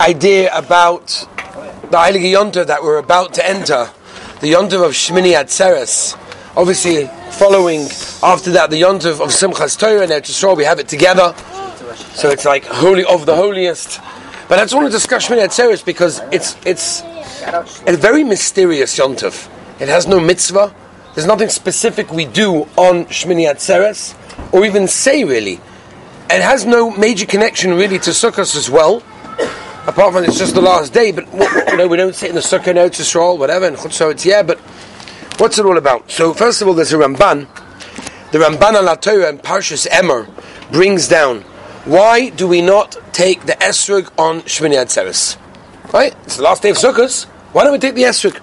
idea about the Heilige Yontav that we're about to enter, the Yontav of Shmini Atzeres. Obviously, following after that, the Yontav of Simchas Torah and Eretz we have it together. So it's like holy of the holiest. But I just want to discuss Shmini Atzeres because it's it's a very mysterious Yontav. It has no mitzvah. There's nothing specific we do on Shmini Atzeres, or even say really. It has no major connection really to Sukkot as well apart from it's just the last day, but you know, we don't sit in the sukkah to Yisrael, whatever, and so it's yeah, but what's it all about? So first of all, there's a Ramban. The Ramban al Torah and Parshas Emor brings down why do we not take the esrog on Shmini Atzeres? Right, it's the last day of Sukkot. Why don't we take the esrog?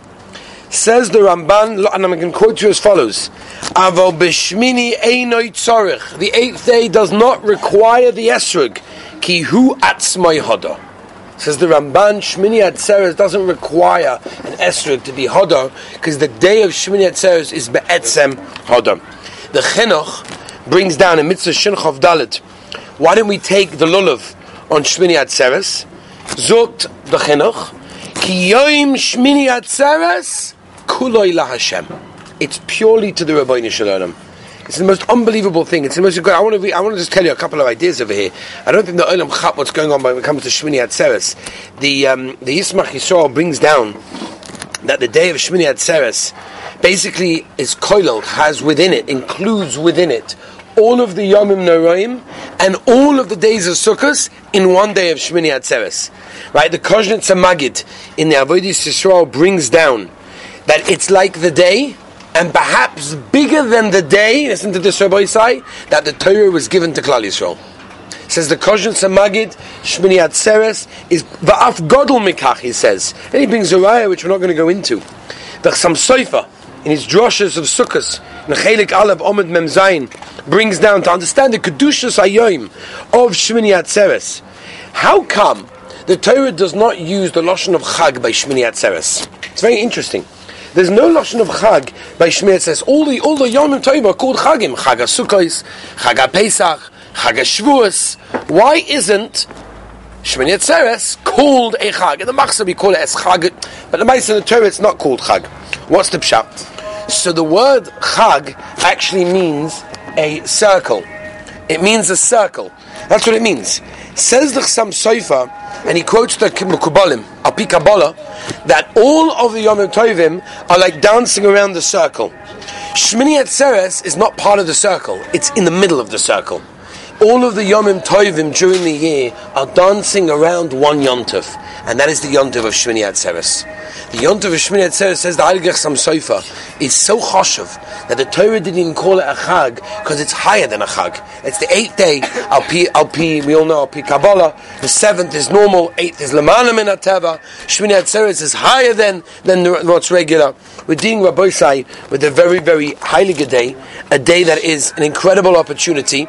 Says the Ramban, and I'm going to quote you as follows: "Aval b'shmini einoi tzorich." The eighth day does not require the esrog. Ki hu atzmai hoda. Says the Ramban, Shmini Atzeres doesn't require an esrog to be hodor because the day of Shmini Atzeres is be'etzem hodor. The Chinuch brings down a mitzvah Shinchov Dalit. Why don't we take the lulav on Shmini Atzeres? Zot the Chinuch. Ki yoim Shmini Atzeres kuloi lahashem. It's purely to the Rabbeinu Shalom. It's the most unbelievable thing. It's the most. I want to. Re, I want to just tell you a couple of ideas over here. I don't think the Olam Chap what's going on when it comes to Shmini Atzeres. The um, the Yismach Yisrael brings down that the day of Shmini Atzeres basically is koilel has within it includes within it all of the Yomim Noraim and all of the days of Sukkot in one day of Shmini Atzeres. Right? The Kozhnitz Magid in the Avodah Yisrael brings down that it's like the day and perhaps bigger than the day, listen to this Rabbi say, that the Torah was given to Klal Yisrael. Says the Kozhnitzer Magid, Shmini Atzeres, is Va'af Godel Mikach, he says. And he brings a raya which we're not going to go into. The Chasam Sofer, in his droshes of Sukkot, in Chelik Alab Omid Memzain, brings down to understand the Kedushas Ayoim of Shmini Atzeres. How come the Torah does not use the Lashon of Chag by Shmini Atzeres? It's very interesting. There's no lashon of Chag by Shmir. It says all the all the Yom Tovim are called Chagim. Chag Sukkos, Chag Pesach, Chag Shavuos. Why isn't Shmini Atzeres called a Chag? In the Machzor we call it as Chag, but the Ma'aser in the Torah it's not called Chag. What's the pshat? So the word Chag actually means a circle. It means a circle. That's what it means. Says the Chasam Sofer, and he quotes the Mukubalim, Api Kabbalah, that all of the Yom Tovim are like dancing around the circle. Shmini Atzeres is not part of the circle, it's in the middle of the circle. All of the Yomim Tovim during the year are dancing around one Yontov, and that is the Yontov of Shmini Atzeres. The Yontov of Shmini Atzeres says the Heilige Chasam Sofer is so choshev that the Torah didn't even call it a Chag because it's higher than a Chag. It's the eighth day, Al Pi, Al Pi, we all know Al Pi Kabbalah. The seventh is normal, eighth is Lamanim in Ateva. Shmini Atzeres is higher than, than what's regular. We're dealing with a very, very Heilige day, a day that is an incredible opportunity.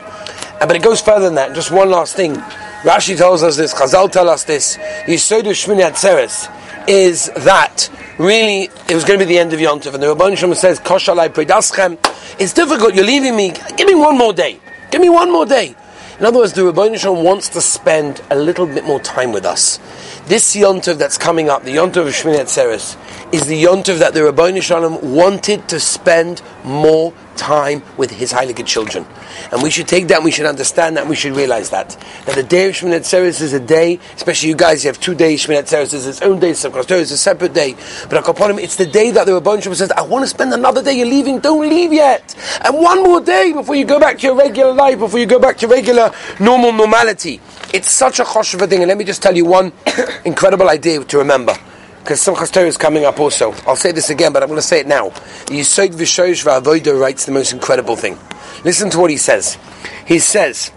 But it goes further than that. Just one last thing. Rashi tells us this, Chazal tell us this. Yisodu Shmini Atzeres is that really it was going to be the end of Yontif, and the Rabban Shem says, "Koshalai predaschem." It's difficult. You're leaving me. Give me one more day. Give me one more day. In other words, the Rabban Shem wants to spend a little bit more time with us. This Yontif that's coming up, the Yontif of Shmini Atzeres, is the Yontif that the Rabbi Shalom wanted to spend more time with his Heilige children. And we should take that, we should understand that, we should realize that. That the day of Shemini Atzeres is a day, especially you guys, you have two days, Shemini Atzeres is its own day, Torah is a separate day. But Akaponim, it's the day that the Shalom says, I want to spend another day, you're leaving, don't leave yet. And one more day before you go back to your regular life, before you go back to regular normal normality. It's such a choshev thing, and let me just tell you one incredible idea to remember because Simchas Torah is coming up also. I'll say this again, but I'm going to say it now. Yisoid Vishosh Va'avodah writes the most incredible thing. Listen to what he says. He says,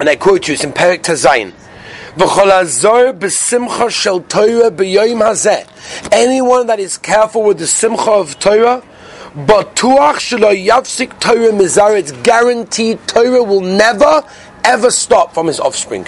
and I quote you, it's in Perik Tazayin, Anyone that is careful with the simcha of Torah, but tuach shelo yavsik Torah mizar, it's guaranteed Torah will never ever stop from his offspring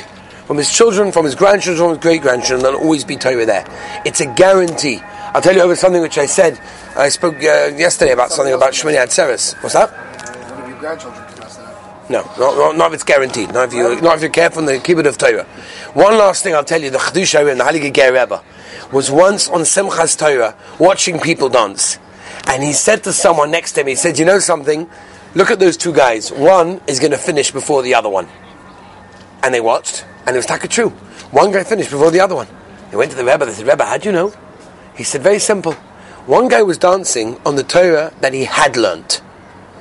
from his children, from his grandchildren, from his great grandchildren. There'll always be Torah there. It's a guarantee. I'll tell you over something which I said. I spoke uh, yesterday about something about Shmini Atzeres. What's that? Of your grandchildren that. No, not, not, if it's guaranteed. Not if you, not if you're careful in the kibbutz of Torah. One last thing I'll tell you: the Chedusha and the Heilige Ger Rebbe was once on Simchas Torah watching people dance, and he said to someone next to him, he said, "You know something? Look at those two guys. One is going to finish before the other one." And they watched, and it was taka true. One guy finished before the other one. They went to the Rebbe. They said, "Rebbe, how'd you know?" He said, "Very simple. One guy was dancing on the Torah that he had learnt."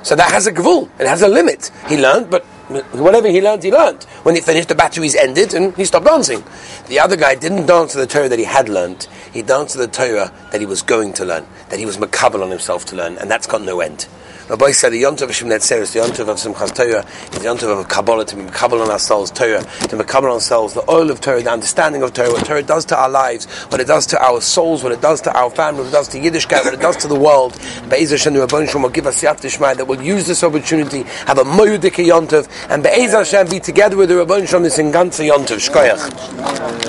So that has a gvul. It has a limit. He learned, but whatever he learned, he learned. When he finished, the batteries ended and he stopped dancing. The other guy didn't dance to the Torah that he had learned. He danced to the Torah that he was going to learn, that he was makabel on himself to learn, and that's got no end. Rabbi said the Yontav of Shmini Atzeres, the Yontav of Simchas Torah, is the Yontav of Kabbalah, to be Kabbalah on ourselves, Torah, to be Kabbalah on ourselves, the oil of Torah, the understanding of Torah, what Torah does to our lives, what it does to our souls, what it does to our family, what it does to Yiddishkeit, what it does to the world. Be'ez Hashem, the Rabban Shalom will give us the Tishmai that will use this opportunity, have a Moyudike Yontav, and Be'ez Hashem be together with the Rabban Shalom this in Ganze. Shkoyach.